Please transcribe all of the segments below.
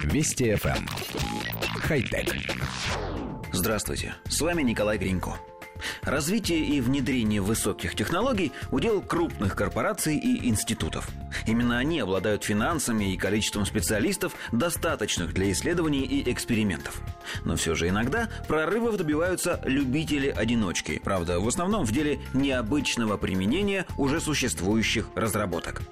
Вести FM. Эм. Хай-тек. Здравствуйте, с вами Николай Гринько. Развитие и внедрение высоких технологий – удел крупных корпораций и институтов. Именно они обладают финансами и количеством специалистов, достаточных для исследований и экспериментов. Но все же иногда прорывов добиваются любители-одиночки, правда, в основном в деле необычного применения уже существующих разработок.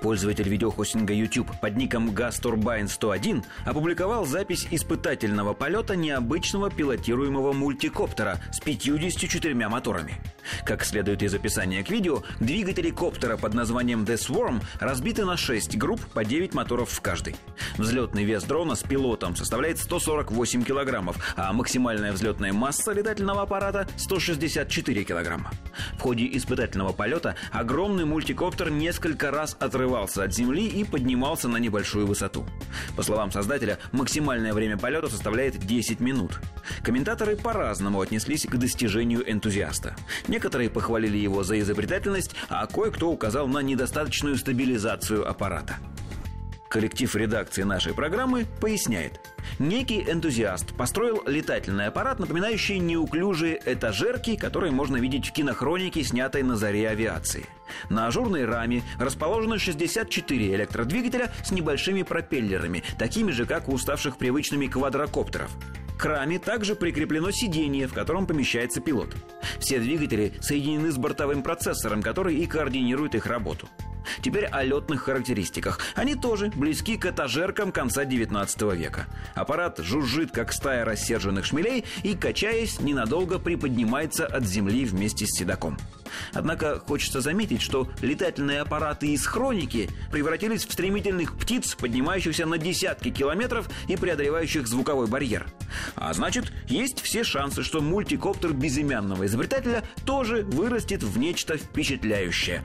Пользователь видеохостинга YouTube под ником GasTurbine101 опубликовал запись испытательного полета необычного пилотируемого мультикоптера с 54 моторами. Как следует из описания к видео, двигатели коптера под названием The Swarm разбиты на 6 групп по 9 моторов в каждой. Взлетный вес дрона с пилотом составляет 148 килограммов, а максимальная взлетная масса летательного аппарата 164 килограмма. В ходе испытательного полета огромный мультикоптер несколько раз отрывался от земли и поднимался на небольшую высоту. По словам создателя, максимальное время полета составляет 10 минут. Комментаторы по-разному отнеслись к достижению энтузиаста. Некоторые похвалили его за изобретательность, а кое-кто указал на недостаточную стабилизацию аппарата. Коллектив редакции нашей программы поясняет. Некий энтузиаст построил летательный аппарат, напоминающий неуклюжие этажерки, которые можно видеть в кинохронике, снятой на заре авиации. На ажурной раме расположено 64 электродвигателя с небольшими пропеллерами, такими же, как у уставших привычными квадрокоптеров. К раме также прикреплено сиденье, в котором помещается пилот. Все двигатели соединены с бортовым процессором, который и координирует их работу. Теперь о летных характеристиках. Они тоже близки к этажеркам конца 19 века. Аппарат жужжит, как стая рассерженных шмелей, и, качаясь, ненадолго приподнимается от земли вместе с седаком. Однако хочется заметить, что летательные аппараты из хроники превратились в стремительных птиц, поднимающихся на десятки километров и преодолевающих звуковой барьер. А значит, есть все шансы, что мультикоптер безымянного изобретателя тоже вырастет в нечто впечатляющее.